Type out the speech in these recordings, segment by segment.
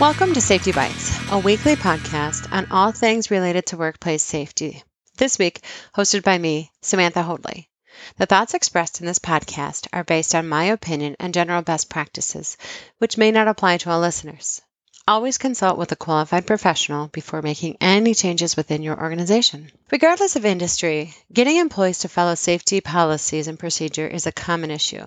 Welcome to Safety Bites, a weekly podcast on all things related to workplace safety. This week, hosted by me, Samantha Hoadley. The thoughts expressed in this podcast are based on my opinion and general best practices, which may not apply to all listeners. Always consult with a qualified professional before making any changes within your organization. Regardless of industry, getting employees to follow safety policies and procedure is a common issue.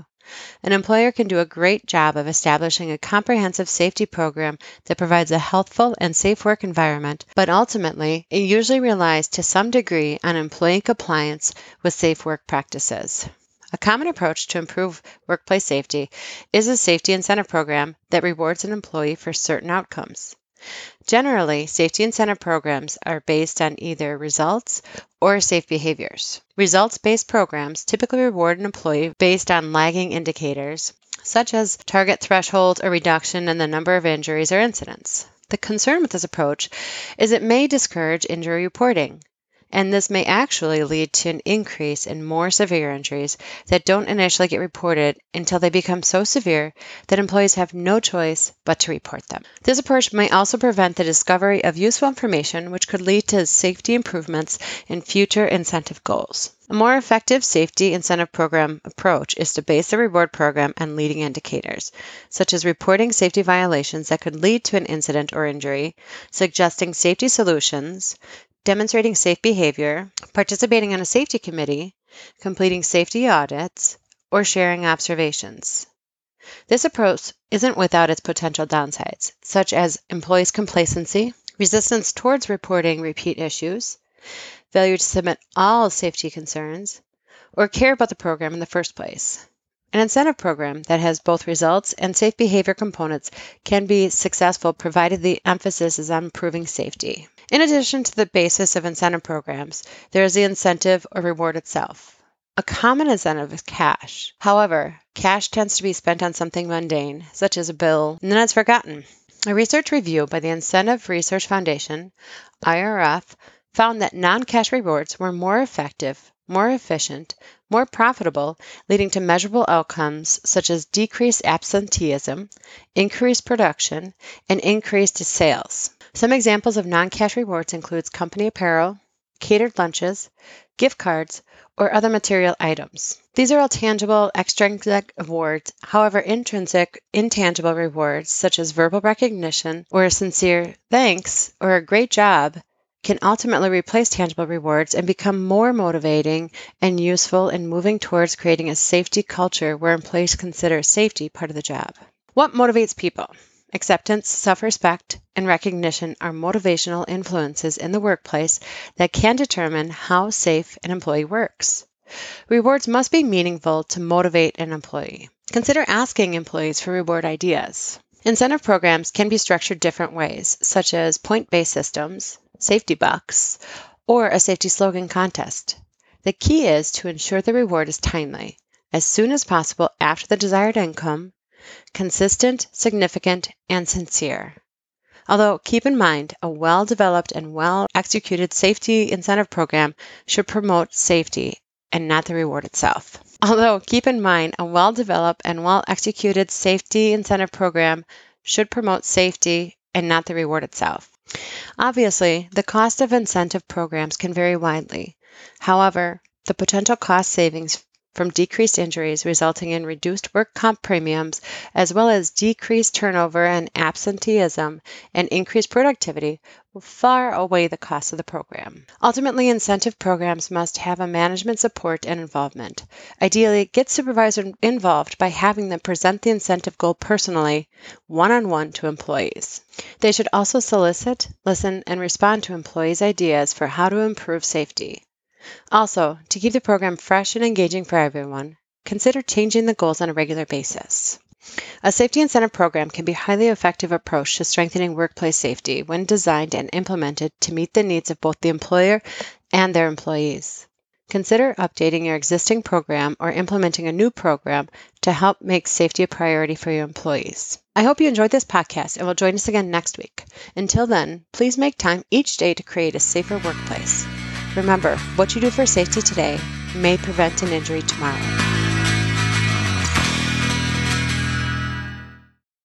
An employer can do a great job of establishing a comprehensive safety program that provides a healthful and safe work environment, but ultimately, it usually relies to some degree on employee compliance with safe work practices. A common approach to improve workplace safety is a safety incentive program that rewards an employee for certain outcomes. Generally, safety incentive programs are based on either results or safe behaviors. Results based programs typically reward an employee based on lagging indicators, such as target threshold or reduction in the number of injuries or incidents. The concern with this approach is it may discourage injury reporting, and this may actually lead to an increase in more severe injuries that don't initially get reported until they become so severe that employees have no choice but to report them. This approach may also prevent the discovery of useful information, which could lead to safety improvements in future incentive goals. A more effective safety incentive program approach is to base the reward program on leading indicators, such as reporting safety violations that could lead to an incident or injury, suggesting safety solutions, demonstrating safe behavior, participating in a safety committee, completing safety audits, or sharing observations. This approach isn't without its potential downsides, such as employees' complacency, resistance towards reporting repeat issues, failure to submit all safety concerns, or care about the program in the first place. An incentive program that has both results and safe behavior components can be successful provided the emphasis is on improving safety. In addition to the basis of incentive programs, there is the incentive or reward itself. A common incentive is cash. However, cash tends to be spent on something mundane, such as a bill, and then it's forgotten. A research review by the Incentive Research Foundation, IRF, found that non cash rewards were more effective, more efficient, more profitable, leading to measurable outcomes such as decreased absenteeism, increased production, and increased sales. Some examples of non-cash rewards includes company apparel, catered lunches, gift cards, or other material items. These are all tangible, extrinsic rewards. However, intrinsic, intangible rewards, such as verbal recognition or a sincere thanks or a great job, can ultimately replace tangible rewards and become more motivating and useful in moving towards creating a safety culture where employees consider safety part of the job. What motivates people? Acceptance, self respect, and recognition are motivational influences in the workplace that can determine how safe an employee works. Rewards must be meaningful to motivate an employee. Consider asking employees for reward ideas. Incentive programs can be structured different ways, such as point based systems, safety bucks, or a safety slogan contest. The key is to ensure the reward is timely, as soon as possible after the desired income, consistent, significant, and sincere. Although keep in mind, a well developed and well executed safety incentive program should promote safety and not the reward itself. Although keep in mind, a well developed and well executed safety incentive program should promote safety and not the reward itself. Obviously, the cost of incentive programs can vary widely. However, the potential cost savings from decreased injuries resulting in reduced work comp premiums, as well as decreased turnover and absenteeism and increased productivity, will far outweigh the cost of the program. Ultimately, incentive programs must have a management support and involvement. Ideally, get supervisors involved by having them present the incentive goal personally, one on one to employees. They should also solicit, listen, and respond to employees' ideas for how to improve safety. Also, to keep the program fresh and engaging for everyone, consider changing the goals on a regular basis. A safety incentive program can be a highly effective approach to strengthening workplace safety when designed and implemented to meet the needs of both the employer and their employees. Consider updating your existing program or implementing a new program to help make safety a priority for your employees. I hope you enjoyed this podcast and will join us again next week. Until then, please make time each day to create a safer workplace. Remember, what you do for safety today may prevent an injury tomorrow.